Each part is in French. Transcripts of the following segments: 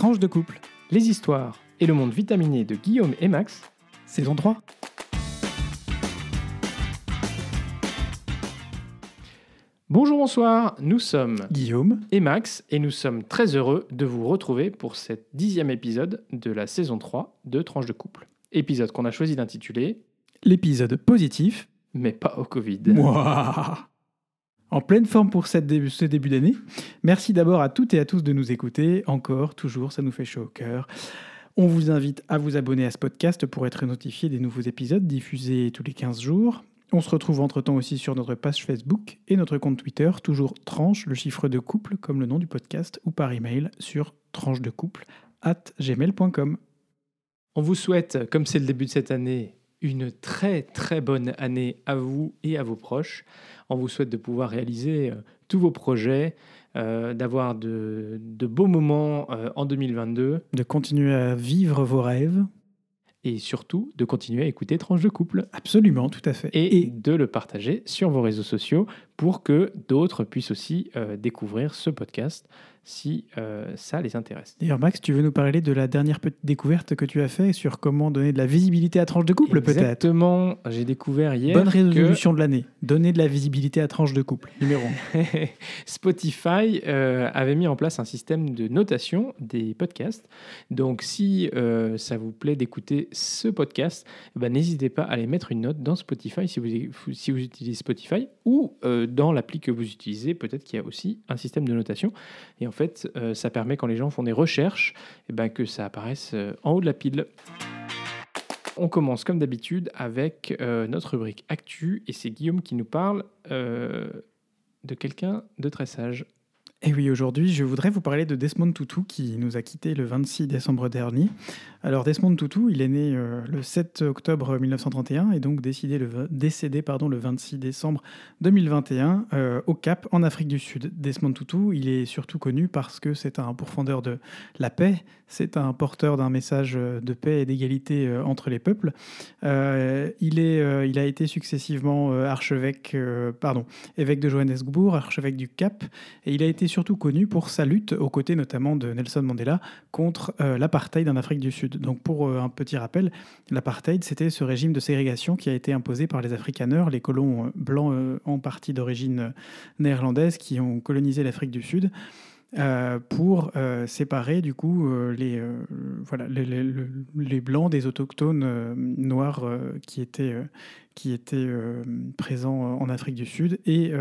Tranche de couple, Les histoires et le monde vitaminé de Guillaume et Max. saison 3. Bonjour, bonsoir, nous sommes Guillaume, et Max et nous sommes très heureux de vous retrouver pour cet dixième épisode de la saison 3 de Tranche de couple. Épisode qu'on a choisi d'intituler l'épisode positif. Mais pas au Covid. Mouah En pleine forme pour ce début d'année. Merci d'abord à toutes et à tous de nous écouter. Encore, toujours, ça nous fait chaud au cœur. On vous invite à vous abonner à ce podcast pour être notifié des nouveaux épisodes diffusés tous les 15 jours. On se retrouve entre-temps aussi sur notre page Facebook et notre compte Twitter, toujours tranche, le chiffre de couple, comme le nom du podcast, ou par email sur tranche de couple at gmail.com. On vous souhaite, comme c'est le début de cette année, une très très bonne année à vous et à vos proches. On vous souhaite de pouvoir réaliser euh, tous vos projets, euh, d'avoir de, de beaux moments euh, en 2022 De continuer à vivre vos rêves. et surtout de continuer à écouter Tranche de couple Absolument, tout à fait. et, de le partager sur vos réseaux sociaux pour que d'autres puissent aussi euh, découvrir ce podcast si euh, ça les intéresse. D'ailleurs, Max, tu veux nous parler de la dernière petite découverte que tu as fait sur comment donner de la visibilité à tranche de couple, peut-être? Exactement, j'ai découvert hier Bonne que résolution de l'année. Donner de la visibilité à tranche de couple. Numéro 1. Spotify euh, avait mis en place un système de notation des podcasts. Donc, si euh, ça vous plaît d'écouter ce podcast, ben, n'hésitez pas à aller mettre une note dans Spotify si vous, si vous utilisez Spotify ou dans l'appli que vous utilisez. Peut-être qu'il y a aussi un système de notation. Et en fait, euh, ça permet quand les gens font des recherches eh ben, que ça apparaisse euh, en haut de la pile. On commence comme d'habitude avec euh, notre rubrique Actu et c'est Guillaume qui nous parle de quelqu'un de très sage. Et oui, aujourd'hui, je voudrais vous parler de Desmond Tutu qui nous a quittés le 26 décembre dernier. Alors, Desmond Tutu, il est né euh, le 7 octobre 1931 et donc décidé le, décédé pardon, le 26 décembre 2021 euh, au Cap, en Afrique du Sud. Desmond Tutu, il est surtout connu parce que c'est un pourfendeur de la paix, c'est un porteur d'un message de paix et d'égalité euh, entre les peuples. Il, est, il a été successivement archevêque, pardon, évêque de Johannesburg, archevêque du Cap, et il a été surtout connu pour sa lutte, aux côtés notamment de Nelson Mandela, contre euh, l'apartheid en Afrique du Sud. Donc pour euh, un petit rappel, l'apartheid, c'était ce régime de ségrégation qui a été imposé par les Afrikaners, les colons euh, blancs en partie d'origine néerlandaise qui ont colonisé l'Afrique du Sud. pour séparer du coup les, voilà, les, les- le- les blancs des autochtones noirs qui étaient, qui étaient présents en Afrique du Sud et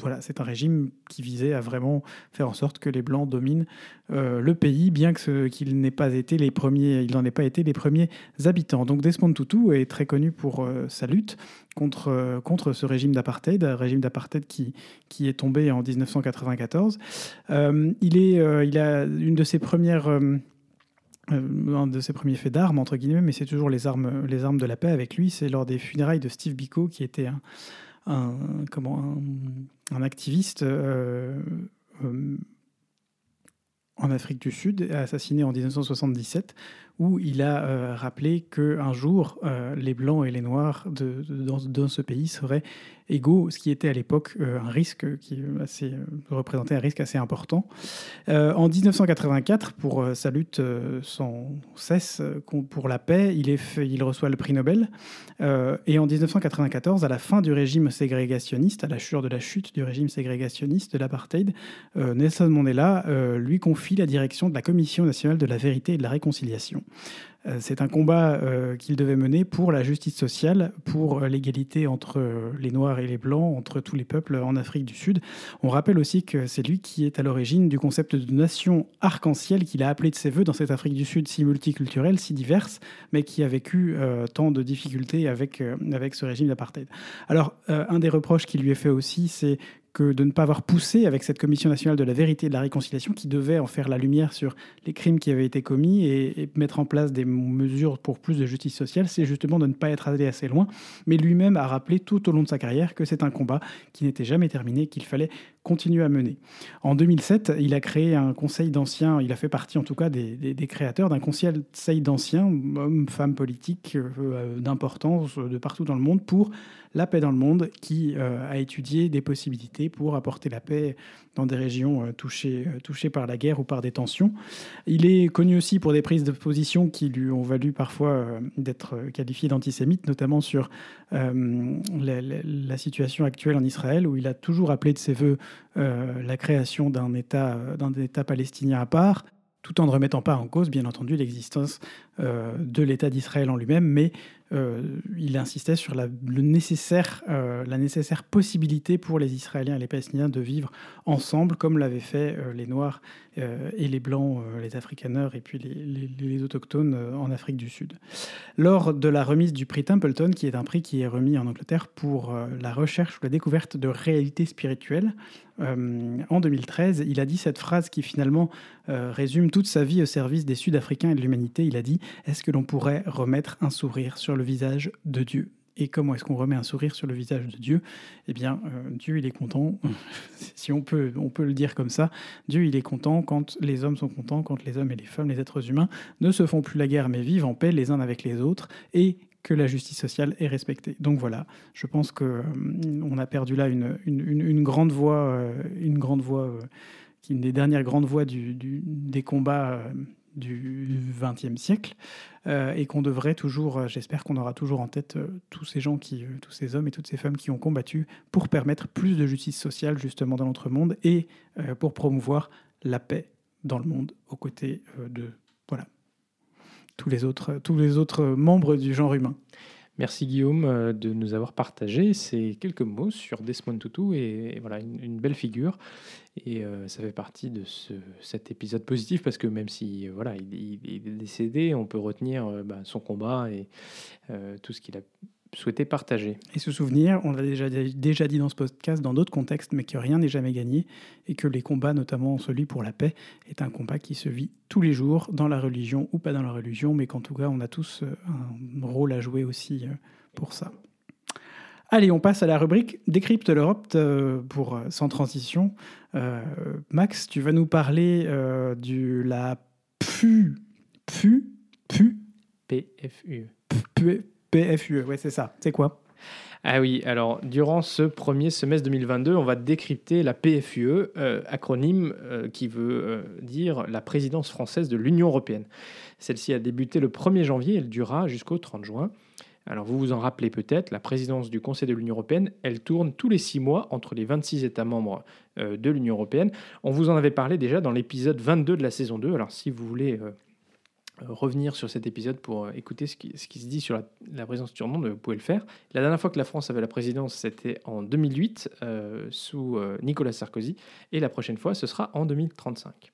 voilà, c'est un régime qui visait à vraiment faire en sorte que les Blancs dominent euh, le pays, bien que qu'il n'ait pas été les premiers, il n'en ait pas été les premiers habitants. Donc Desmond Tutu est très connu pour euh, sa lutte contre, euh, contre ce régime d'apartheid, un régime d'apartheid qui, qui est tombé en 1994. Euh, il, est, il a une de ses premières... un de ses premiers faits d'armes, entre guillemets, mais c'est toujours les armes, les armes de la paix avec lui. C'est lors des funérailles de Steve Biko, qui était un, un, activiste euh, euh, en Afrique du Sud, assassiné en 1977, où il a euh, rappelé qu'un jour, euh, les Blancs et les Noirs dans, ce pays seraient égaux, ce qui était à l'époque euh, un risque qui euh, représentait un risque assez important. En 1984, pour sa lutte sans cesse pour la paix, il, reçoit le prix Nobel. Et en 1994, à la fin du régime ségrégationniste, à la chute du régime ségrégationniste de l'apartheid, Nelson Mandela lui confie la direction de la Commission nationale de la vérité et de la réconciliation. Euh, C'est un combat euh, qu'il devait mener pour la justice sociale, pour euh, l'égalité entre les Noirs et les Blancs, entre tous les peuples en Afrique du Sud. On rappelle aussi que c'est lui qui est à l'origine du concept de nation arc-en-ciel qu'il a appelé de ses voeux dans cette Afrique du Sud si multiculturelle, si diverse, mais qui a vécu tant de difficultés avec, avec ce régime d'apartheid. Alors, un des reproches qui lui est fait aussi, c'est que de ne pas avoir poussé avec cette commission nationale de la vérité et de la réconciliation qui devait en faire la lumière sur les crimes qui avaient été commis et, et mettre en place des mesures pour plus de justice sociale, c'est justement de ne pas être allé assez loin. Mais lui-même a rappelé tout au long de sa carrière que c'est un combat qui n'était jamais terminé, qu'il fallait continue à mener. En 2007, il a créé un conseil d'anciens, il a fait partie en tout cas des, créateurs d'un conseil d'anciens, hommes, femmes politiques euh, d'importance de partout dans le monde, pour la paix dans le monde, qui euh, a étudié des possibilités pour apporter la paix dans des régions euh, touchées, euh, touchées par la guerre ou par des tensions. Il est connu aussi pour des prises de position qui lui ont valu parfois d'être qualifié d'antisémite, notamment sur la, situation actuelle en Israël, où il a toujours appelé de ses voeux la création d'un État, d'un État palestinien à part tout en ne remettant pas en cause, bien entendu, l'existence de l'État d'Israël en lui-même, mais euh, il insistait sur la, nécessaire, euh, la nécessaire possibilité pour les Israéliens et les Palestiniens de vivre ensemble, comme l'avaient fait euh, les Noirs et les Blancs, les Afrikaners et puis les, les, Autochtones en Afrique du Sud. Lors de la remise du prix Templeton, qui est un prix qui est remis en Angleterre pour la recherche ou la découverte de réalités spirituelles, en 2013, il a dit cette phrase qui finalement résume toute sa vie au service des Sud-Africains et de l'humanité. Il a dit Est-ce que l'on pourrait remettre un sourire sur le visage de Dieu? Et comment est-ce qu'on remet un sourire sur le visage de Dieu? Eh bien, euh, Dieu, il est content, si on peut, le dire comme ça. Dieu, il est content quand les hommes sont contents, quand les hommes et les femmes, les êtres humains, ne se font plus la guerre, mais vivent en paix les uns avec les autres, et que la justice sociale est respectée. Donc voilà, je pense qu'on euh, a perdu là une, grande voix, euh, une grande voix, qui une des dernières grandes voix des combats du XXe siècle euh, et qu'on devrait toujours, euh, j'espère qu'on aura toujours en tête euh, tous ces gens qui, tous ces hommes et toutes ces femmes qui ont combattu pour permettre plus de justice sociale justement dans notre monde et pour promouvoir la paix dans le monde aux côtés de voilà tous les autres tous les autres membres du genre humain. Merci Guillaume de nous avoir partagé ces quelques mots sur Desmond Tutu et, voilà une, belle figure. Et euh, ça fait partie de ce, cet épisode positif parce que même si euh, voilà, il, est décédé, on peut retenir euh, bah, son combat et tout ce qu'il a souhaité partager. Et se souvenir, on l'a déjà, déjà dit dans ce podcast, dans d'autres contextes, mais que rien n'est jamais gagné et que les combats, notamment celui pour la paix, est un combat qui se vit tous les jours, dans la religion ou pas dans la religion, mais qu'en tout cas, on a tous un rôle à jouer aussi pour ça. Allez, on passe à la rubrique Décrypte l'Europe euh, pour euh, sans transition. Euh, Max, tu vas nous parler de la PFU. PFU PFU PFU. PFU, ouais, c'est ça. C'est quoi? Ah oui, alors durant ce premier semestre 2022, on va décrypter la PFUE, acronyme qui veut dire la présidence française de l'Union européenne. Celle-ci a débuté le 1er janvier, elle durera jusqu'au 30 juin. Alors vous vous en rappelez peut-être, la présidence du Conseil de l'Union européenne, elle tourne tous les six mois entre les 26 États membres euh, de l'Union européenne. On vous en avait parlé déjà dans l'épisode 22 de la saison 2. Alors si vous voulez euh, revenir sur cet épisode pour euh, écouter ce qui, se dit sur la, présidence tournante, vous pouvez le faire. La dernière fois que la France avait la présidence, c'était en 2008 sous Nicolas Sarkozy. Et la prochaine fois, ce sera en 2035.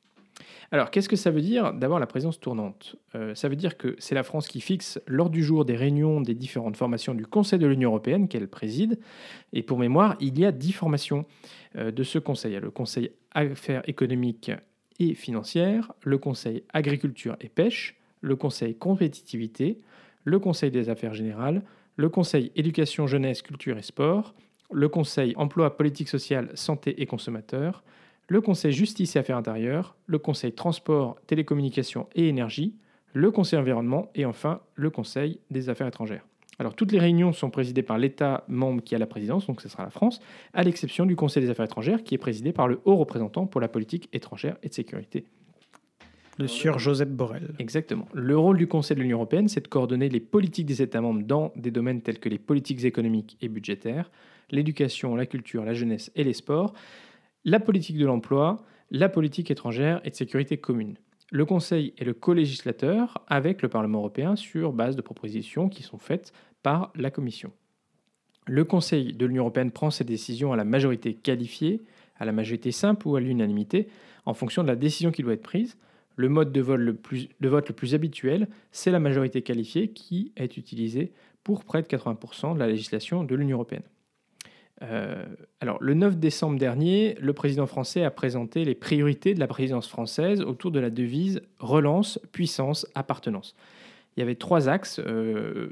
Alors, qu'est-ce que ça veut dire D'abord, la présence tournante? Euh, ça veut dire que c'est la France qui fixe l'ordre du jour des réunions des différentes formations du Conseil de l'Union européenne qu'elle préside. Et pour mémoire, il y a dix formations euh, de ce Conseil. Il y a le Conseil Affaires économiques et financières, le Conseil Agriculture et pêche, le Conseil Compétitivité, le Conseil des Affaires générales, le Conseil Éducation, Jeunesse, Culture et Sport, le Conseil Emploi, Politique sociale, Santé et Consommateurs, le Conseil Justice et Affaires intérieures, le Conseil Transport, Télécommunications et Énergie, le Conseil Environnement et enfin le Conseil des Affaires étrangères. Alors toutes les réunions sont présidées par l'État membre qui a la présidence, donc ce sera la France, à l'exception du Conseil des Affaires étrangères qui est présidé par le haut représentant pour la politique étrangère et de sécurité. Le sieur Joseph Borrell. Exactement. Le rôle du Conseil de l'Union européenne, c'est de coordonner les politiques des États membres dans des domaines tels que les politiques économiques et budgétaires, l'éducation, la culture, la jeunesse et les sports, la politique de l'emploi, la politique étrangère et de sécurité commune. Le Conseil est le co-législateur avec le Parlement européen sur base de propositions qui sont faites par la Commission. Le Conseil de l'Union européenne prend ses décisions à la majorité qualifiée, à la majorité simple ou à l'unanimité, en fonction de la décision qui doit être prise. Le mode de vote le plus, le habituel, c'est la majorité qualifiée qui est utilisée pour près de 80% de la législation de l'Union européenne. Euh, le 9 décembre dernier, le président français a présenté les priorités de la présidence française autour de la devise relance, puissance, appartenance. Il y avait trois axes, euh,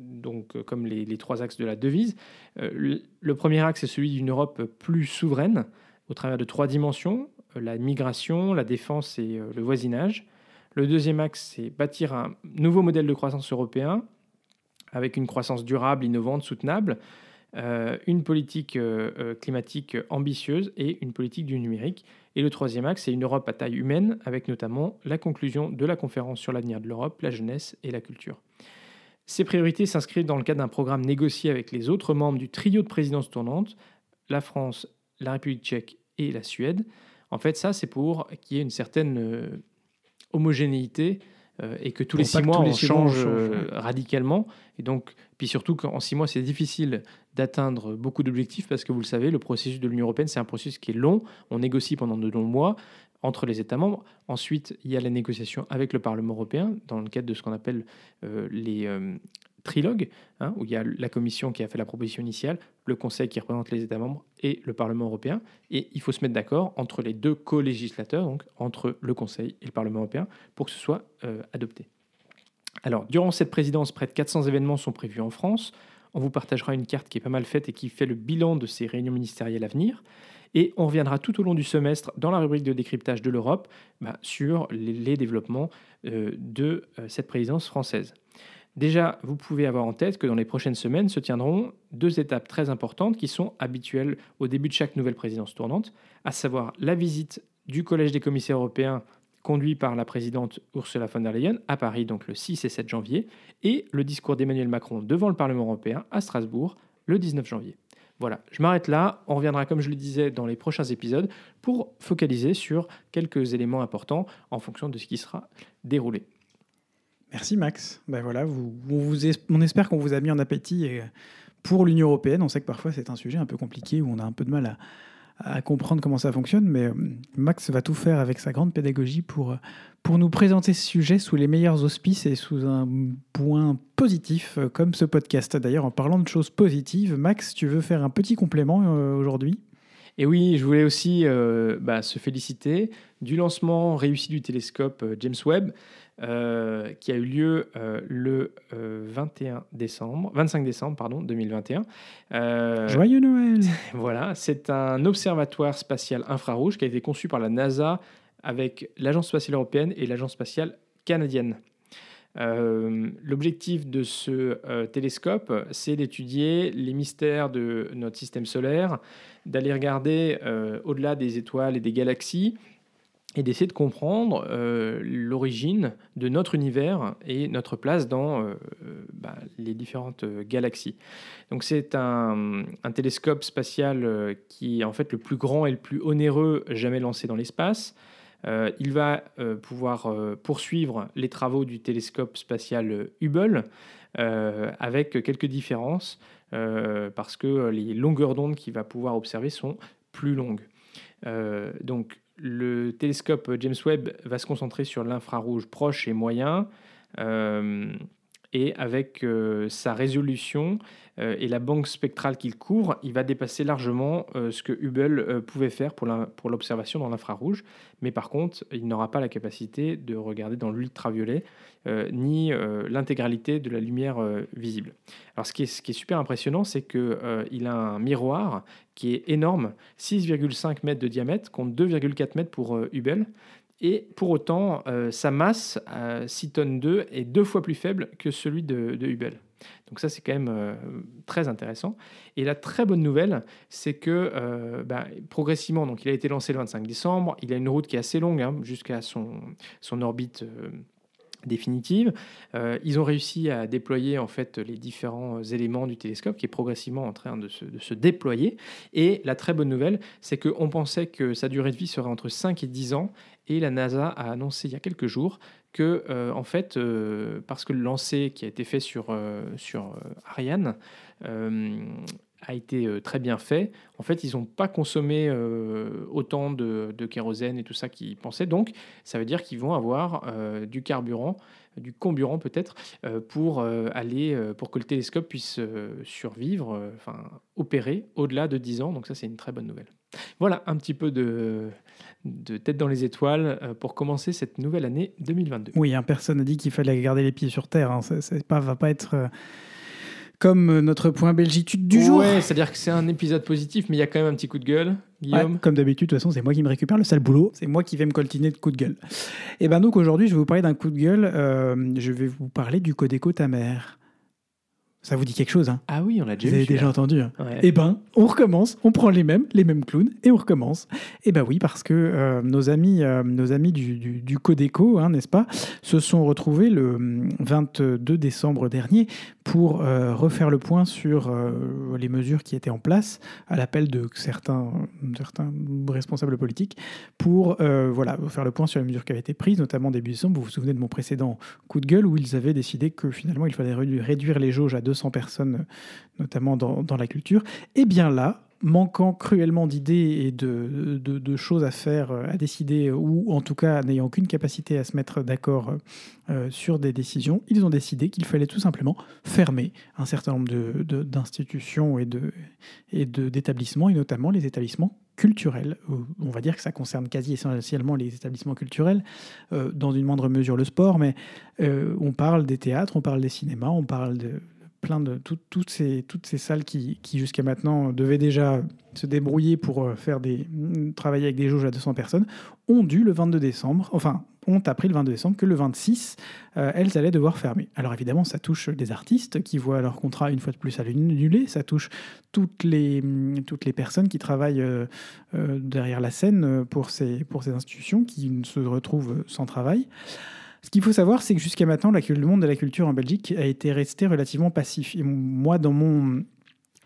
donc comme les, trois axes de la devise. Euh, le, premier axe est celui d'une Europe plus souveraine, au travers de trois dimensions, la migration, la défense et le voisinage. Le deuxième axe, c'est bâtir un nouveau modèle de croissance européen avec une croissance durable, innovante, soutenable, euh, une politique euh, euh, climatique ambitieuse et une politique du numérique. Et le troisième axe, c'est une Europe à taille humaine, avec notamment la conclusion de la conférence sur l'avenir de l'Europe, la jeunesse et la culture. Ces priorités s'inscrivent dans le cadre d'un programme négocié avec les autres membres du trio de présidence tournante, la France, la République tchèque et la Suède. En fait, ça, c'est pour qu'il y ait une certaine homogénéité euh, et que tous les six mois, on change, euh, radicalement. Et donc, puis surtout qu'en six mois, c'est difficile d'atteindre beaucoup d'objectifs parce que vous le savez, le processus de l'Union européenne, c'est un processus qui est long. On négocie pendant de longs mois entre les États membres. Ensuite, il y a la négociation avec le Parlement européen dans le cadre de ce qu'on appelle euh, les trilogue, hein, où il y a la Commission qui a fait la proposition initiale, le Conseil qui représente les États membres et le Parlement européen. Et il faut se mettre d'accord entre les deux co-législateurs, donc entre le Conseil et le Parlement européen, pour que ce soit euh, adopté. Alors, durant cette présidence, près de 400 événements sont prévus en France. On vous partagera une carte qui est pas mal faite et qui fait le bilan de ces réunions ministérielles à venir. Et on reviendra tout au long du semestre dans la rubrique de décryptage de l'Europe bah, sur les, développements euh, de euh, cette présidence française. Déjà, vous pouvez avoir en tête que dans les prochaines semaines se tiendront deux étapes très importantes qui sont habituelles au début de chaque nouvelle présidence tournante, à savoir la visite du Collège des commissaires européens conduit par la présidente Ursula von der Leyen à Paris donc le 6 et 7 janvier, et le discours d'Emmanuel Macron devant le Parlement européen à Strasbourg le 19 janvier. Voilà, je m'arrête là. On reviendra, comme je le disais, dans les prochains épisodes pour focaliser sur quelques éléments importants en fonction de ce qui sera déroulé. Merci Max. Ben voilà, vous, on, espère qu'on vous a mis en appétit pour l'Union européenne. On sait que parfois c'est un sujet un peu compliqué où on a un peu de mal à, comprendre comment ça fonctionne, mais euh, Max va tout faire avec sa grande pédagogie pour, pour nous présenter ce sujet sous les meilleurs auspices et sous un point positif euh, comme ce podcast. D'ailleurs, en parlant de choses positives, Max, tu veux faire un petit complément euh, aujourd'hui? Et oui, je voulais aussi bah, se féliciter du lancement réussi du télescope James Webb. Euh, qui a eu lieu euh, le 21 euh, décembre, 25 décembre pardon, 2021. Joyeux Noël Voilà, c'est un observatoire spatial infrarouge qui a été conçu par la NASA avec l'Agence spatiale européenne et l'Agence spatiale canadienne. L'objectif de ce télescope, c'est d'étudier les mystères de notre système solaire, d'aller regarder au-delà des étoiles et des galaxies, et d'essayer de comprendre euh, l'origine de notre univers et notre place dans euh, euh, bah, les différentes galaxies. Donc c'est un, télescope spatial qui est en fait le plus grand et le plus onéreux jamais lancé dans l'espace. il va pouvoir poursuivre les travaux du télescope spatial Hubble avec quelques différences parce que les longueurs d'onde qu'il va pouvoir observer sont plus longues. donc le télescope James Webb va se concentrer sur l'infrarouge proche et moyen. Euh, et avec euh, sa résolution euh, et la banque spectrale qu'il couvre, il va dépasser largement euh, ce que Hubble pouvait faire pour l'observation dans l'infrarouge. Mais par contre, il n'aura pas la capacité de regarder dans l'ultraviolet ni l'intégralité de la lumière visible. Alors ce qui est, ce qui est super impressionnant, c'est qu'il a un miroir qui est énorme, 6,5 mètres de diamètre contre 2,4 mètres pour Hubble. Et pour autant, euh, sa masse, 6 tonnes 2, est deux fois plus faible que celui de, Hubble. Donc ça, c'est quand même euh, très intéressant. Et la très bonne nouvelle, c'est que euh, bah, progressivement, donc il a été lancé le 25 décembre, il a une route qui est assez longue hein, jusqu'à son, son orbite définitive. Euh, ils ont réussi à déployer en fait les différents éléments du télescope qui est progressivement en train de se, déployer. Et la très bonne nouvelle, c'est qu'on pensait que sa durée de vie serait entre 5 et 10 ans. Et la NASA a annoncé il y a quelques jours que, euh, en fait, euh, parce que le lancer qui a été fait sur, sur Ariane a été euh, très bien fait. En fait, ils n'ont pas consommé euh, autant de, kérosène et tout ça qu'ils pensaient. Donc, ça veut dire qu'ils vont avoir euh, du carburant, du comburant peut-être, pour aller, pour que le télescope puisse survivre, enfin opérer au-delà de 10 ans. Donc ça, c'est une très bonne nouvelle. Voilà un petit peu de, tête dans les étoiles pour commencer cette nouvelle année 2022. Oui, hein, personne n'a dit qu'il fallait garder les pieds sur terre. Hein. Ça, ne va pas être comme euh, notre point belgitude du jour. Ouais, c'est-à-dire que c'est un épisode positif, mais il y a quand même un petit coup de gueule, Guillaume. Ouais, comme d'habitude, de toute façon, c'est moi qui me récupère le sale boulot. C'est moi qui vais me coltiner de coups de gueule. Et ben donc aujourd'hui, je vais vous parler d'un coup de gueule. euh, je vais vous parler du Codeco ta mère. Ça vous dit quelque chose, hein? Ah oui, on l'a déjà Vous avez déjà entendu. hein? Ouais. Eh ben, on recommence, on prend les mêmes, les mêmes clowns et on recommence. Eh ben oui, parce que euh, nos amis, euh, nos amis du, du, du Codeco, hein, n'est-ce pas, se sont retrouvés le hum, 22 décembre dernier pour euh, refaire le point sur les mesures qui étaient en place à l'appel de certains, certains responsables politiques pour voilà, faire le point sur les mesures qui avaient été prises, notamment début décembre. Vous vous souvenez de mon précédent coup de gueule où ils avaient décidé que finalement il fallait rédu- réduire les jauges à 200 personnes, notamment dans, la culture. Et bien là, manquant cruellement d'idées et de, choses à faire, à décider, ou en tout cas n'ayant aucune capacité à se mettre d'accord euh, sur des décisions, ils ont décidé qu'il fallait tout simplement fermer un certain nombre d'institutions et de- et d'établissements, et notamment les établissements culturels. Euh, On va dire que ça concerne quasi essentiellement les établissements culturels, euh, dans une moindre mesure le sport, mais on parle des théâtres, on parle des cinémas, on parle de plein de tout- toutes ces toutes ces salles qui, qui jusqu'à maintenant devaient déjà se débrouiller pour euh, faire des mm, travailler avec des jauges à 200 personnes ont dû le 22 décembre enfin ont appris le 22 décembre que le 26 euh, elles allaient devoir fermer. Alors évidemment ça touche des artistes qui voient leur contrat une fois de plus annulé ça touche toutes les mm, toutes les personnes qui travaillent euh, euh, derrière la scène euh, pour ces pour ces institutions qui se retrouvent sans travail ce qu'il faut savoir, c'est que jusqu'à maintenant, le monde de la culture en Belgique a été resté relativement passif. Et moi, dans mon,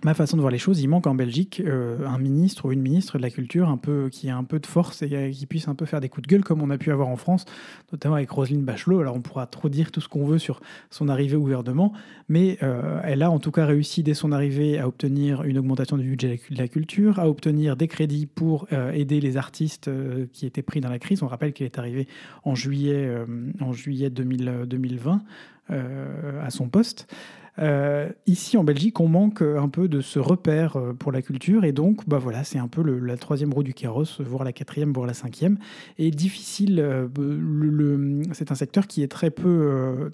ma façon de voir les choses, il manque en Belgique euh, un ministre ou une ministre de la culture un peu, qui a un peu de force et euh, qui puisse un peu faire des coups de gueule comme on a pu avoir en France, notamment avec Roselyne Bachelot. Alors on pourra trop dire tout ce qu'on veut sur son arrivée au gouvernement, mais euh, elle a en tout cas réussi dès son arrivée à obtenir une augmentation du budget de la culture, à obtenir des crédits pour aider les artistes qui étaient pris dans la crise. On rappelle qu'elle est arrivée en juillet, en juillet 2000, 2020 euh, à son poste. Euh, ici en Belgique, on manque un peu de ce repère euh, pour la culture et donc, bah voilà, c'est un peu la troisième roue du carrosse, voire la quatrième, voire la cinquième. Et difficile, euh, le- le- c'est un secteur qui est très peu, euh,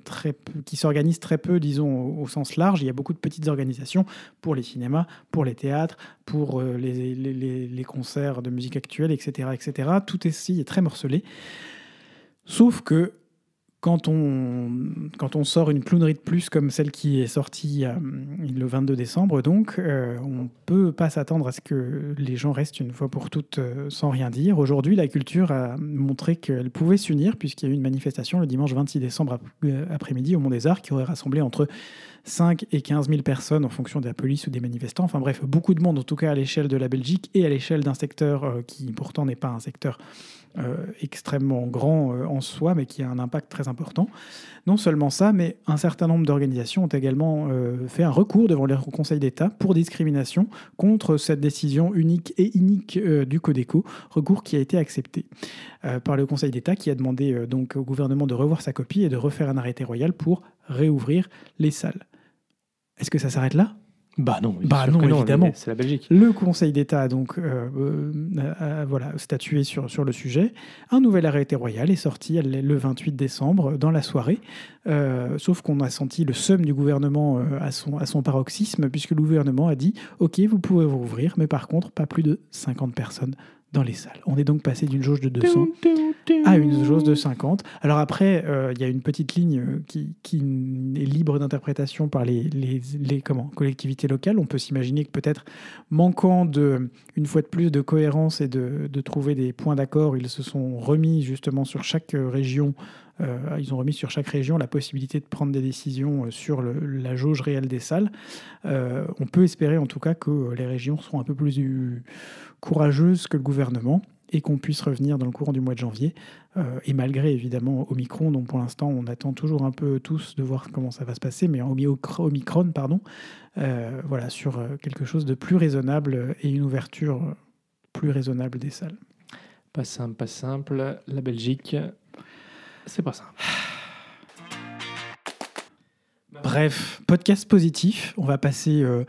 qui s'organise très peu, disons au, sens large. Il y a beaucoup de petites organisations pour les cinémas, pour les théâtres, pour euh, les- les concerts de musique actuelle, etc., etc. Tout ici est très morcelé. Sauf que quand on, quand on sort une clownerie de plus comme celle qui est sortie euh, le 22 décembre, donc, euh, on peut pas s'attendre à ce que les gens restent une fois pour toutes euh, sans rien dire. Aujourd'hui, la culture a montré qu'elle pouvait s'unir puisqu'il y a eu une manifestation le dimanche 26 décembre euh, après-midi au Mont des Arts qui aurait rassemblé entre 5 et 15 000 personnes en fonction de la police ou des manifestants. Enfin bref, beaucoup de monde, en tout cas à l'échelle de la Belgique et à l'échelle d'un secteur qui pourtant n'est pas un secteur extrêmement grand euh, en soi, mais qui a un impact très important. Non seulement ça, mais un certain nombre d'organisations ont également euh, fait un recours devant le Conseil d'État pour discrimination contre cette décision unique et inique euh, du Codeco, recours qui a été accepté euh, par le Conseil d'État qui a demandé euh, donc au gouvernement de revoir sa copie et de refaire un arrêté royal pour réouvrir les salles. Est-ce que ça s'arrête là? Bah non, Bah non, évidemment. C'est la Belgique. Le Conseil d'État a donc euh, euh, a- a- voilà, statué sur, sur le sujet. Un nouvel arrêté royal est sorti le 28 décembre dans la soirée, Euh, sauf qu'on a senti le seum du gouvernement à, son, à son paroxysme, puisque le gouvernement a dit Ok, vous pouvez vous ouvrir, mais par contre, pas plus de 50 personnes dans les salles. On est donc passé d'une jauge de 200 à une jauge de 50. Alors après, euh, il y a une petite ligne euh, qui, qui est libre d'interprétation par les, les, les comment, collectivités locales. On peut s'imaginer que peut-être manquant de, une fois de plus de cohérence et de, de trouver des points d'accord, ils se sont remis justement sur chaque euh, région. Euh, ils ont remis sur chaque région la possibilité de prendre des décisions euh, sur la jauge réelle des salles. Euh, on peut espérer en tout cas que les régions seront un peu plus courageuses que le gouvernement et qu'on puisse revenir dans le courant du mois de janvier. Et malgré évidemment Omicron, dont pour l'instant on attend toujours un peu tous de voir comment ça va se passer, mais Omicron, pardon, voilà, sur quelque chose de plus raisonnable et une ouverture plus raisonnable des salles. Pas simple, pas simple. La Belgique, c'est pas simple. Bref, podcast positif. On va passer euh,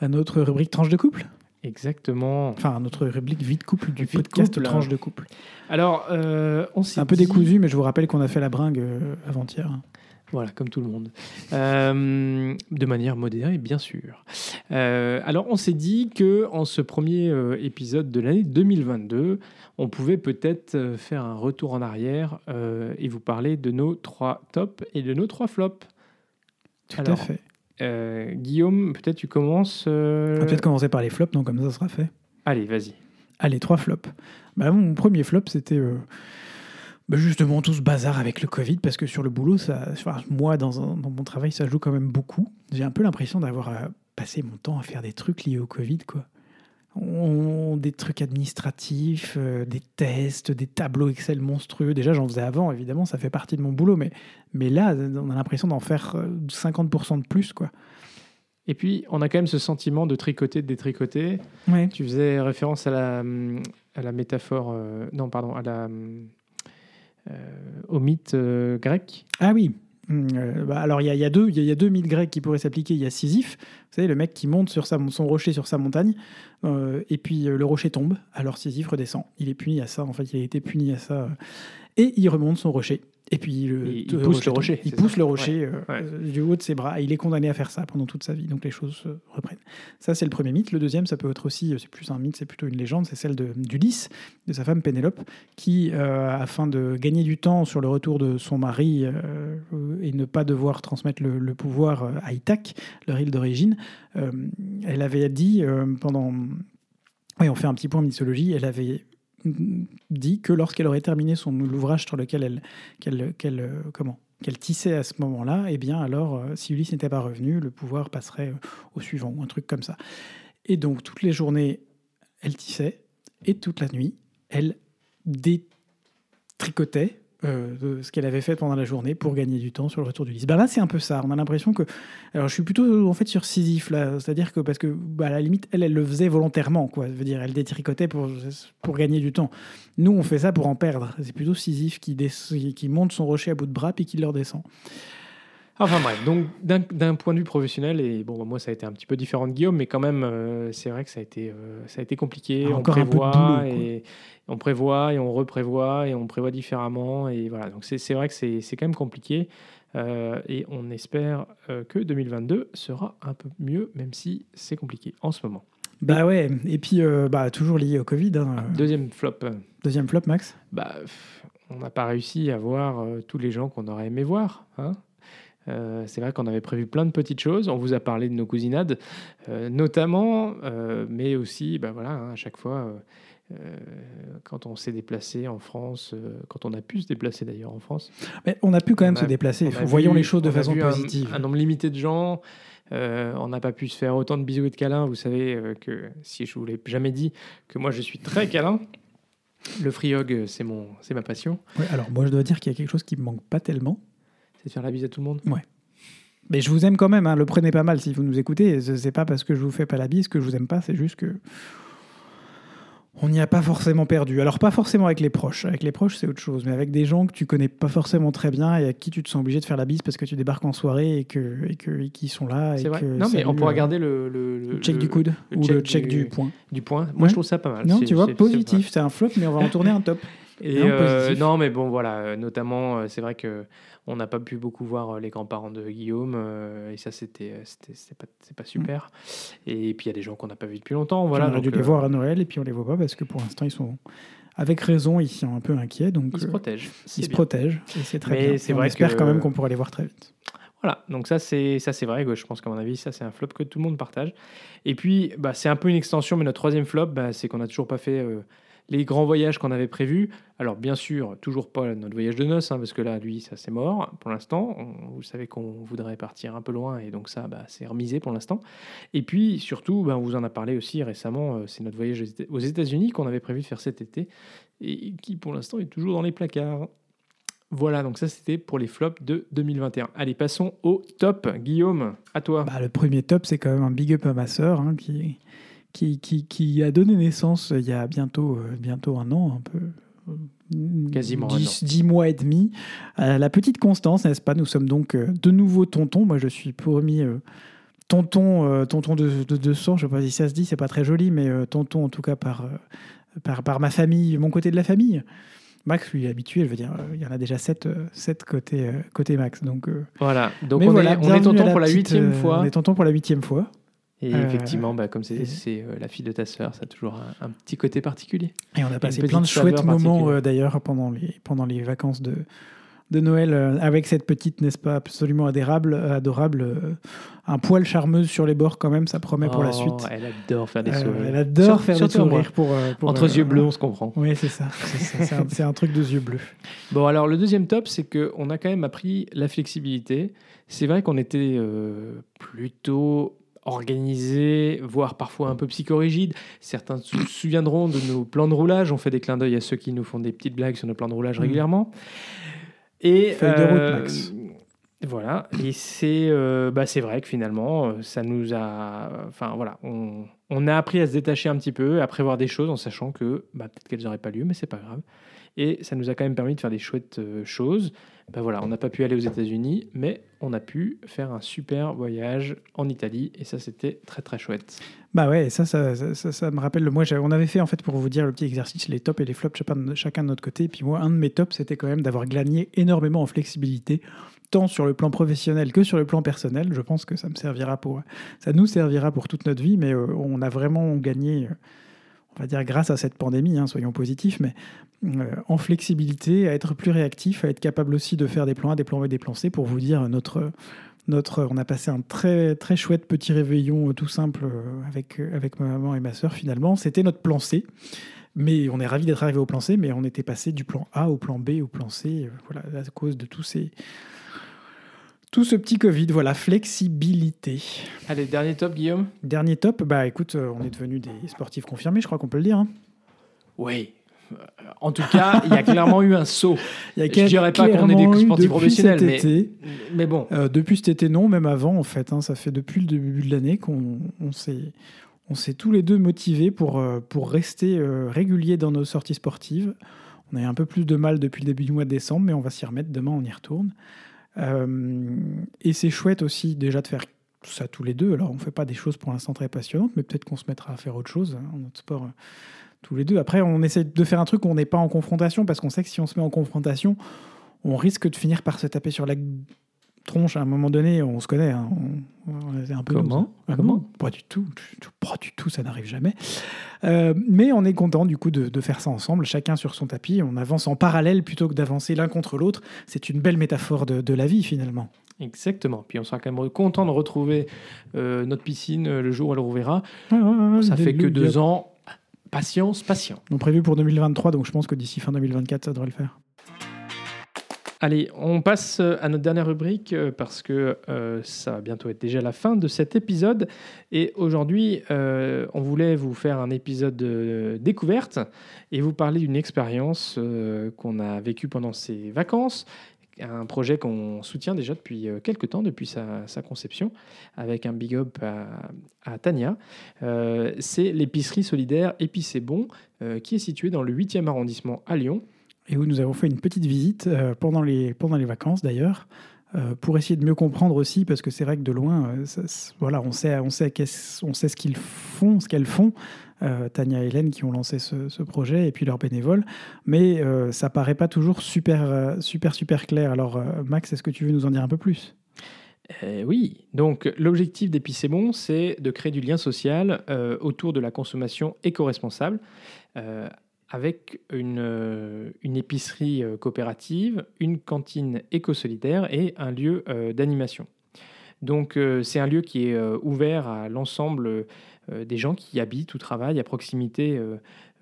à notre rubrique tranche de couple. Exactement. Enfin, à notre rubrique vie de couple du Vie podcast couple. tranche de couple. Alors, euh, on s'est un peu dit- décousu, mais je vous rappelle qu'on a fait la bringue euh, avant-hier. Voilà, comme tout le monde. Euh, de manière modérée, bien sûr. Euh, alors, on s'est dit que en ce premier euh, épisode de l'année 2022, on pouvait peut-être faire un retour en arrière et vous parler de nos trois tops et de nos trois flops. Tout à fait. Guillaume, peut-être tu commences. On va peut-être commencer par les flops, donc comme ça, ça sera fait. Allez, vas-y. Allez, trois flops. Bah, mon premier flop, c'était bah, justement tout ce bazar avec le Covid, parce que sur le boulot, ça, moi, dans, dans, mon travail, ça joue quand même beaucoup. J'ai un peu l'impression d'avoir euh, passé mon temps à faire des trucs liés au Covid, quoi. On, des trucs administratifs, euh, des tests, des tableaux Excel monstrueux. Déjà, j'en faisais avant, évidemment, ça fait partie de mon boulot, mais, mais là, on a l'impression d'en faire 50% euh, de plus, quoi. Et puis, on a quand même ce sentiment de tricoter, de détricoter. Ouais. Tu faisais référence à la, à la métaphore, non, pardon, à la au mythe euh, grec Ah oui, hum, euh, bah, alors il y, a, deux, il y, a deux mythes grecs qui pourraient s'appliquer. Il y a Sisyphe, vous savez, le mec qui monte sur son rocher sur sa montagne, et puis le rocher tombe. Alors Sisyphe redescend. Il est puni à ça. En fait, il a été puni à ça, et il remonte son rocher. Et puis il, pousse le rocher. Il pousse le rocher du haut de ses bras. Il est condamné à faire ça pendant toute sa vie. Donc les choses se reprennent. Ça, c'est le premier mythe. Le deuxième, ça peut être aussi, c'est plus un mythe, c'est plutôt une légende, c'est celle d'Ulysse, de, sa femme Pénélope, qui, euh, afin de gagner du temps sur le retour de son mari euh, et ne pas devoir transmettre le, pouvoir à Ithaque, leur île d'origine, euh, elle avait dit pendant. Oui, on fait un petit point en mythologie. Elle avait dit que lorsqu'elle aurait terminé son l'ouvrage sur lequel elle, qu'elle, euh, comment, qu'elle tissait à ce moment-là, eh bien alors, euh, si Ulysse n'était pas revenu, le pouvoir passerait euh, au suivant, ou un truc comme ça. Et donc, toutes les journées, elle tissait, et toute la nuit, elle détricotait euh, de ce qu'elle avait fait pendant la journée pour gagner du temps sur le retour du lycée. Ben là, c'est un peu ça. On a l'impression que. Alors, je suis plutôt en fait sur Sisyphe, là. C'est-à-dire que, parce que, bah, à la limite, elle, elle le faisait volontairement, quoi. Je dire, elle détricotait pour, pour gagner du temps. Nous, on fait ça pour en perdre. C'est plutôt Sisyphe qui, qui monte son rocher à bout de bras puis qui le redescend. Enfin bref, donc d'un point de vue professionnel, et bon, moi ça a été un petit peu différent de Guillaume, mais quand même, euh, c'est vrai que ça a été, euh, ça a été compliqué. on prévoit, et on prévoit et on reprévoit et on prévoit différemment. Et voilà, donc c'est vrai que c'est quand même compliqué. Euh, et on espère que 2022 sera un peu mieux, même si c'est compliqué en ce moment. Bah ouais, et puis bah, toujours lié au Covid. Hein, deuxième flop. Deuxième flop, Max? Bah, On n'a pas réussi à voir tous les gens qu'on aurait aimé voir. Hein euh, c'est vrai qu'on avait prévu plein de petites choses. On vous a parlé de nos cousinades, euh, notamment, euh, mais aussi, bah voilà, hein, à chaque fois, quand on s'est déplacé en France, quand on a pu se déplacer d'ailleurs en France. Mais on a pu quand même se déplacer. Voyons les choses de façon positive. Un, nombre limité de gens. on n'a pas pu se faire autant de bisous et de câlins. Vous savez que si je vous l'ai jamais dit, que moi je suis très câlin. Le free hug, c'est mon, c'est ma passion. alors moi je dois dire qu'il y a quelque chose qui me manque pas tellement c'est de faire la bise à tout le monde Ouais. Mais je vous aime quand même, hein, le prenez pas mal si vous nous écoutez. C'est pas parce que je vous fais pas la bise que je vous aime pas, c'est juste que on n'y a pas forcément perdu. Alors pas forcément avec les proches. Avec les proches, c'est autre chose. Mais avec des gens que tu connais pas forcément très bien et à qui tu te sens obligé de faire la bise parce que tu débarques en soirée et que et que qui sont là. C'est vrai. non, mais on pourra euh, garder le, le, check du coude ou le check du, point. Du point. Moi, je trouve ça pas mal. Non, tu vois, positif. C'est un flop, mais on va en tourner un top. Et euh, non, mais bon, voilà. Euh, notamment, c'est vrai que on n'a pas pu beaucoup voir euh, les grands-parents de Guillaume, euh, et ça, c'était c'est pas, pas super. Et puis, il y a des gens qu'on n'a pas vus depuis longtemps. Voilà, on aurait dû les euh, voir à Noël, et puis on les voit pas parce que pour l'instant, ils sont avec raison, ils sont un peu inquiets. Donc, ils se protègent. Ils se protègent, et c'est très bien. Vrai on espère quand même qu'on pourra les voir très vite. Voilà, donc ça c'est ça c'est vrai, je pense qu'à mon avis ça c'est un flop que tout le monde partage. Et puis bah, c'est un peu une extension, mais notre troisième flop, bah, c'est qu'on n'a toujours pas fait les grands voyages qu'on avait prévus. Alors bien sûr, toujours pas notre voyage de noces, hein, parce que là, lui, ça c'est mort pour l'instant. Vous savez qu'on voudrait partir un peu loin, et donc ça, bah, c'est remisé pour l'instant. Et puis surtout, bah, on vous en a parlé aussi récemment, euh, c'est notre voyage aux États-Unis qu'on avait prévu de faire cet été, et qui pour l'instant est toujours dans les placards. Voilà, donc ça c'était pour les flops de 2021. Allez, passons au top. Guillaume, à toi. Bah, le premier top, c'est quand même un big up à ma sœur, hein, qui, qui, qui, qui, a donné naissance il y a bientôt, euh, bientôt un an, un peu. Euh, Quasiment dix, dix mois et demi. la petite Constance, n'est-ce pas? Nous sommes donc euh, de nouveau tontons. Moi, je suis promis tonton, tonton de, de, sang. Je ne sais pas si ça se dit, c'est pas très joli, mais tonton en tout cas par, par, par ma famille, mon côté de la famille. Max, lui, est habitué, je veux dire, il y en a déjà 7, côté, côté Max. Donc, voilà, donc on, est, on est tonton pour la huitième fois. On est tonton pour la huitième fois. Et euh, effectivement, bah, comme c'est euh, la fille de ta sœur, ça a toujours un, petit côté particulier. Et on a passé plein de chouettes moments euh, d'ailleurs pendant les, pendant les vacances de, de Noël avec cette petite, n'est-ce pas, absolument adorable, adorable un poil charmeuse sur les bords quand même, ça promet pour la oh, suite. Elle adore faire des sourires. elle adore faire des sourires pour, Entre yeux bleus, on se comprend. Oui, c'est ça. C'est un, un, truc de yeux bleus. Bon, alors le deuxième top, c'est qu'on a quand même appris la flexibilité. C'est vrai qu'on était plutôt organisé, voire parfois un peu psychorigide. Certains se souviendront de nos plans de roulage. On fait des clins d'œil à ceux qui nous font des petites blagues sur nos plans de roulage mmh. régulièrement. Et de route, euh, Max. Voilà, et c'est euh, bah c'est vrai que finalement, euh, ça nous a. Enfin voilà, on, on, a appris à se détacher un petit peu, à prévoir des choses en sachant que bah, peut-être qu'elles n'auraient pas lieu, mais c'est pas grave. Et ça nous a quand même permis de faire des chouettes choses. Ben voilà, on n'a pas pu aller aux États-Unis, mais on a pu faire un super voyage en Italie et ça c'était très très chouette. Bah ouais, ça ça, ça, me rappelle, moi on avait fait en fait pour vous dire le petit exercice, les tops et les flops chacun, de notre côté. Puis moi, un de mes tops c'était quand même d'avoir gagné énormément en flexibilité, tant sur le plan professionnel que sur le plan personnel. Je pense que ça me servira pour, ça nous servira pour toute notre vie, mais euh, on a vraiment gagné. On va dire grâce à cette pandémie, hein, soyons positifs, mais euh, en flexibilité, à être plus réactif, à être capable aussi de faire des plans A, des plans B, des plans C, pour vous dire notre, notre, on a passé un très très chouette petit réveillon euh, tout simple euh, avec, avec ma maman et ma soeur finalement. C'était notre plan C. Mais on est ravis d'être arrivé au plan C, mais on était passé du plan A au plan B au plan C, voilà, à cause de tous ces, tout ce petit Covid, voilà, flexibilité. Allez, dernier top, Guillaume Dernier top, bah écoute, euh, on est devenus des sportifs confirmés, je crois qu'on peut le dire. Hein. Oui. Euh, en tout cas, il y a clairement eu un saut. Il y a je dirais pas qu'on est des sportifs professionnels, mais, mais, bon. Euh, depuis cet été, non, même avant, en fait. Hein, ça fait depuis le début de l'année qu'on on s'est on s'est tous les deux motivés pour, pour rester réguliers dans nos sorties sportives. On a eu un peu plus de mal depuis le début du mois de décembre, mais on va s'y remettre. Demain, on y retourne. Euh, et c'est chouette aussi déjà de faire ça tous les deux. Alors on ne fait pas des choses pour l'instant très passionnantes, mais peut-être qu'on se mettra à faire autre chose hein, notre sport euh, tous les deux. Après, on essaie de faire un truc où on n'est pas en confrontation, parce qu'on sait que si on se met en confrontation, on risque de finir par se taper sur la tronche à un moment donné, on se connaît. Hein, on, un peu Comment Comment Pas du tout. Pas du tout, ça n'arrive jamais. Euh, mais on est content du coup de, faire ça ensemble, chacun sur son tapis. On avance en parallèle plutôt que d'avancer l'un contre l'autre. C'est une belle métaphore de, la vie finalement. Exactement. Puis on sera quand même content de retrouver euh, notre piscine euh, le jour où elle rouvrira. ça fait que deux ans. Patience, patience. On prévu pour 2023, donc je pense que d'ici fin 2024, ça devrait le faire. Allez, on passe euh, à notre dernière rubrique euh, parce que euh, ça va bientôt être déjà la fin de cet épisode. Et aujourd'hui, on voulait vous faire un épisode de découverte et vous parler d'une expérience qu'on a vécue pendant ces vacances. Un projet qu'on soutient déjà depuis quelques temps, depuis sa, conception, avec un big up à, Tania. C'est l'épicerie solidaire Épicé Bon, qui est située dans le 8e arrondissement à Lyon et où nous avons fait une petite visite euh, pendant, les, pendant les vacances d'ailleurs, euh, pour essayer de mieux comprendre aussi, parce que c'est vrai que de loin, euh, voilà, on sait, on sait, on sait ce qu'ils font, ce qu'elles font, Tania et Hélène qui ont lancé ce, projet, et puis leurs bénévoles, mais ça paraît pas toujours super, super, super clair. Alors Max, est-ce que tu veux nous en dire un peu plus? Oui, donc l'objectif d'Épicémon, c'est de créer du lien social autour de la consommation éco-responsable avec une, euh, épicerie euh, coopérative, une cantine éco-solidaire et un lieu euh, d'animation. Donc c'est un lieu qui est ouvert à l'ensemble des gens qui habitent ou travaillent à proximité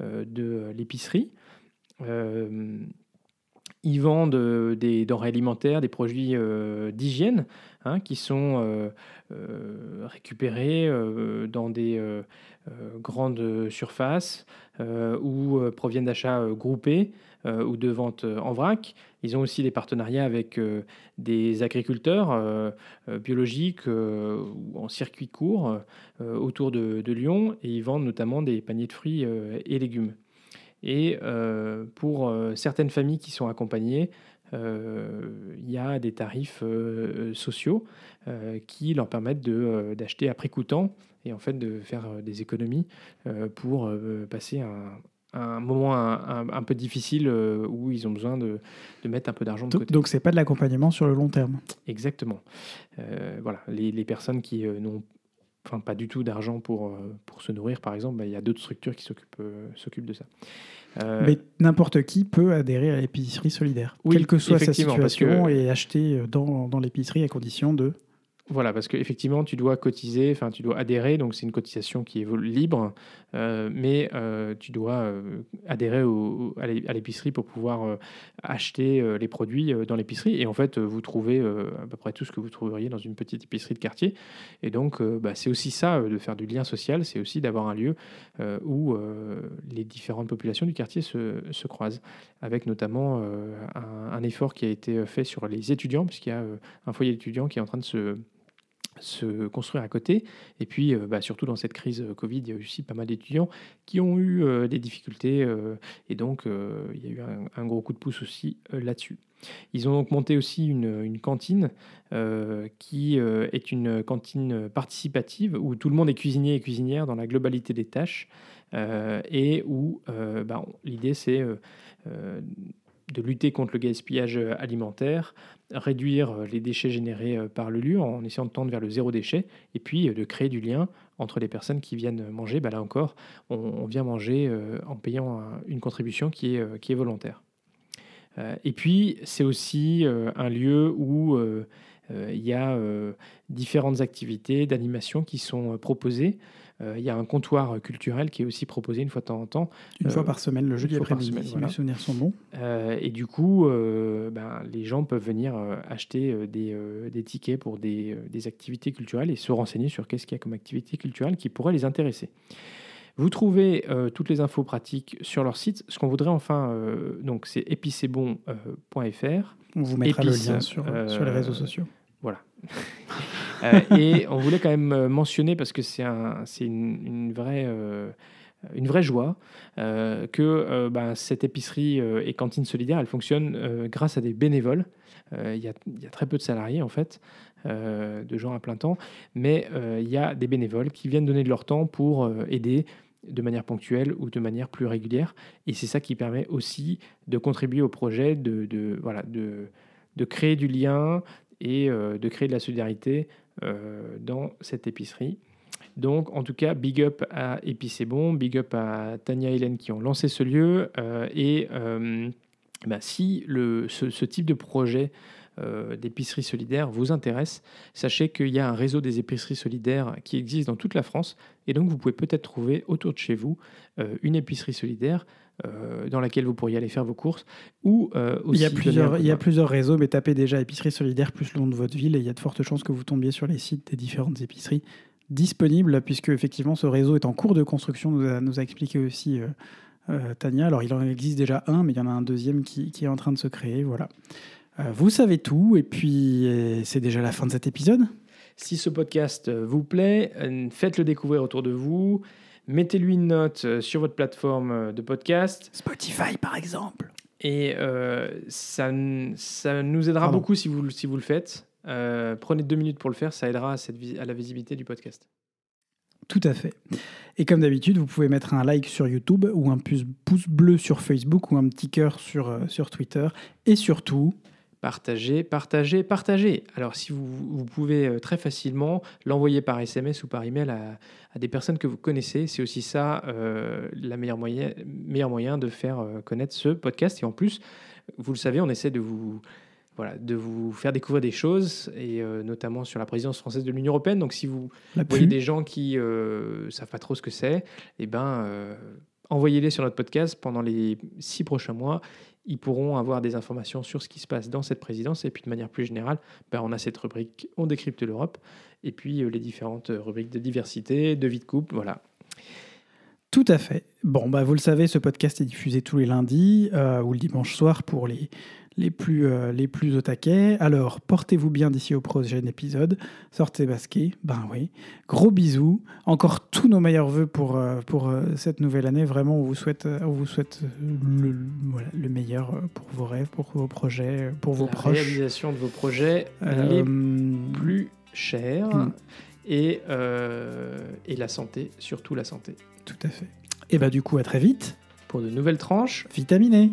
de l'épicerie. ils vendent des denrées alimentaires, des produits d'hygiène hein, qui sont récupérés dans des grandes surfaces euh, ou euh, proviennent d'achats euh, groupés ou de ventes en vrac. Ils ont aussi des partenariats avec des agriculteurs biologiques ou en circuit court autour de, Lyon et ils vendent notamment des paniers de fruits et légumes. Et pour certaines familles qui sont accompagnées, il y a des tarifs sociaux qui leur permettent d'acheter à prix coûtant et en fait de faire euh, des économies euh, pour euh, passer un, un moment un, un- un peu difficile euh, où ils ont besoin de, de mettre un peu d'argent de Donc, côté. donc c'est pas de l'accompagnement sur le long terme. Exactement. Euh, voilà, les, les personnes qui euh, n'ont enfin, pas du tout d'argent pour, euh, pour se nourrir, par exemple, il y a d'autres structures qui s'occupent euh, s'occupent de ça. Euh, Mais n'importe qui peut adhérer à l'épicerie solidaire, Oui, quelle que soit sa parce situation, que- et acheter dans, dans l'épicerie à condition de. Voilà, parce qu'effectivement, tu dois cotiser, enfin, tu dois adhérer, donc c'est une cotisation qui est libre, euh, mais euh, tu dois euh, adhérer à l'é- à l'épicerie pour pouvoir acheter les produits dans l'épicerie. Et en fait, vous trouvez à peu près tout ce que vous trouveriez dans une petite épicerie de quartier. Et donc, bah, c'est aussi ça, de faire du lien social, c'est aussi d'avoir un lieu où les différentes populations du quartier se, se croisent, avec notamment un, effort qui a été fait sur les étudiants, puisqu'il y a un foyer d'étudiants qui est en train de se se construire à côté. Et puis, euh, bah, surtout dans cette crise euh, Covid, il y a aussi pas mal d'étudiants qui ont eu euh, des difficultés. et donc, il y a eu un, gros coup de pouce aussi là-dessus. Ils ont donc monté aussi une, cantine qui est une cantine participative où tout le monde est cuisinier et cuisinière dans la globalité des tâches et où bah, l'idée c'est de lutter contre le gaspillage alimentaire, réduire euh, les déchets générés euh, par le lieu en essayant de tendre vers le zéro déchet et puis euh, de créer du lien entre les personnes qui viennent manger. Bah, là encore, on, vient manger euh, en payant un- une contribution qui est, euh, volontaire. Euh, et puis, c'est aussi euh, un lieu où euh, euh, il y a euh, différentes activités d'animation qui sont euh, proposées. Euh, il y a un comptoir culturel qui est aussi proposé une fois de temps en temps. Une Euh, fois par semaine, le jeudi après-midi, si voilà. mes souvenirs sont bons. Euh, et du coup, euh, ben, les gens peuvent venir euh, acheter euh, des, euh, des tickets pour des, euh, des activités culturelles et se renseigner sur qu'est-ce qu'il y a comme activité culturelle qui pourrait les intéresser. Vous trouvez euh, toutes les infos pratiques sur leur site. Ce qu'on voudrait enfin, euh, donc c'est épicebon.fr. On vous mettra Épice, le lien sur, euh, sur les réseaux sociaux. Voilà. Euh, et on voulait quand même euh, mentionner, parce que c'est euh, une vraie joie, que ben, cette épicerie euh, et cantine solidaire, elle fonctionne grâce à des bénévoles. Il y, a, très peu de salariés, en fait, de gens à plein temps, mais il y a des bénévoles qui viennent donner de leur temps pour aider de manière ponctuelle ou de manière plus régulière. Et c'est ça qui permet aussi de contribuer au projet, de, créer du lien et de créer de la solidarité dans cette épicerie. Donc, en tout cas, big up à Épicé Bon, big up à Tania et Hélène qui ont lancé ce lieu. euh, et euh, bah, si ce, type de projet euh, d'épicerie solidaire vous intéresse, sachez qu'il y a un réseau des épiceries solidaires qui existe dans toute la France. Et donc, vous pouvez peut-être trouver autour de chez vous euh, une épicerie solidaire euh, dans laquelle vous pourriez aller faire vos courses. Ou euh, Il y, a plusieurs, coup de il y a main. plusieurs réseaux, mais tapez déjà épicerie solidaire plus le nom de votre ville et il y a de fortes chances que vous tombiez sur les sites des différentes épiceries disponibles, puisque effectivement ce réseau est en cours de construction, nous a, nous a expliqué aussi euh, Tania. Alors il en existe déjà un, mais il y en a un deuxième qui, qui est en train de se créer. Voilà. Vous savez tout, et puis c'est déjà la fin de cet épisode. Si ce podcast vous plaît, faites-le découvrir autour de vous. Mettez-lui une note euh, sur votre plateforme euh, de podcast. Spotify par exemple. Et euh, ça, ça nous aidera Pardon. beaucoup si vous, le- si vous le faites. Euh, prenez deux minutes pour le faire, ça aidera à, cette, vis- à la visibilité du podcast. Tout à fait. Et comme d'habitude, vous pouvez mettre un like sur YouTube ou un pouce, pouce bleu sur Facebook ou un petit cœur sur, euh, sur Twitter. Et surtout, Partagez, partagez, partagez. Alors, si vous, vous pouvez euh, très facilement l'envoyer par SMS ou par email à, à des personnes que vous connaissez, c'est aussi ça euh, la meilleure moyen, meilleur moyen de faire euh, connaître ce podcast. Et en plus, vous le savez, on essaie de vous, voilà, de vous faire découvrir des choses, et euh, notamment sur la présidence française de l'Union européenne. Donc, si vous la voyez des gens qui ne savent pas trop ce que c'est, eh ben, envoyez-les sur notre podcast pendant les six prochains mois. Ils pourront avoir des informations sur ce qui se passe dans cette présidence. Et puis, de manière plus générale, ben, on a cette rubrique On décrypte l'Europe. Et puis, euh, les différentes rubriques de diversité, de vie de couple. Voilà. Tout à fait. Bon, bah, vous le savez, ce podcast est diffusé tous les lundis euh, ou le dimanche soir pour les, les, plus, euh, les plus au taquet. Alors, portez-vous bien d'ici au prochain épisode. Sortez basquet, ben oui. Gros bisous. Encore tous nos meilleurs voeux pour, euh, pour euh, cette nouvelle année. Vraiment, on vous souhaite, on vous souhaite le, voilà, le meilleur pour vos rêves, pour vos projets, pour vos la proches. réalisation de vos projets les plus chers. Hmm. Et, et la santé, surtout la santé. Tout à fait. Et bah, du coup, à très vite. pour de nouvelles tranches Vitaminé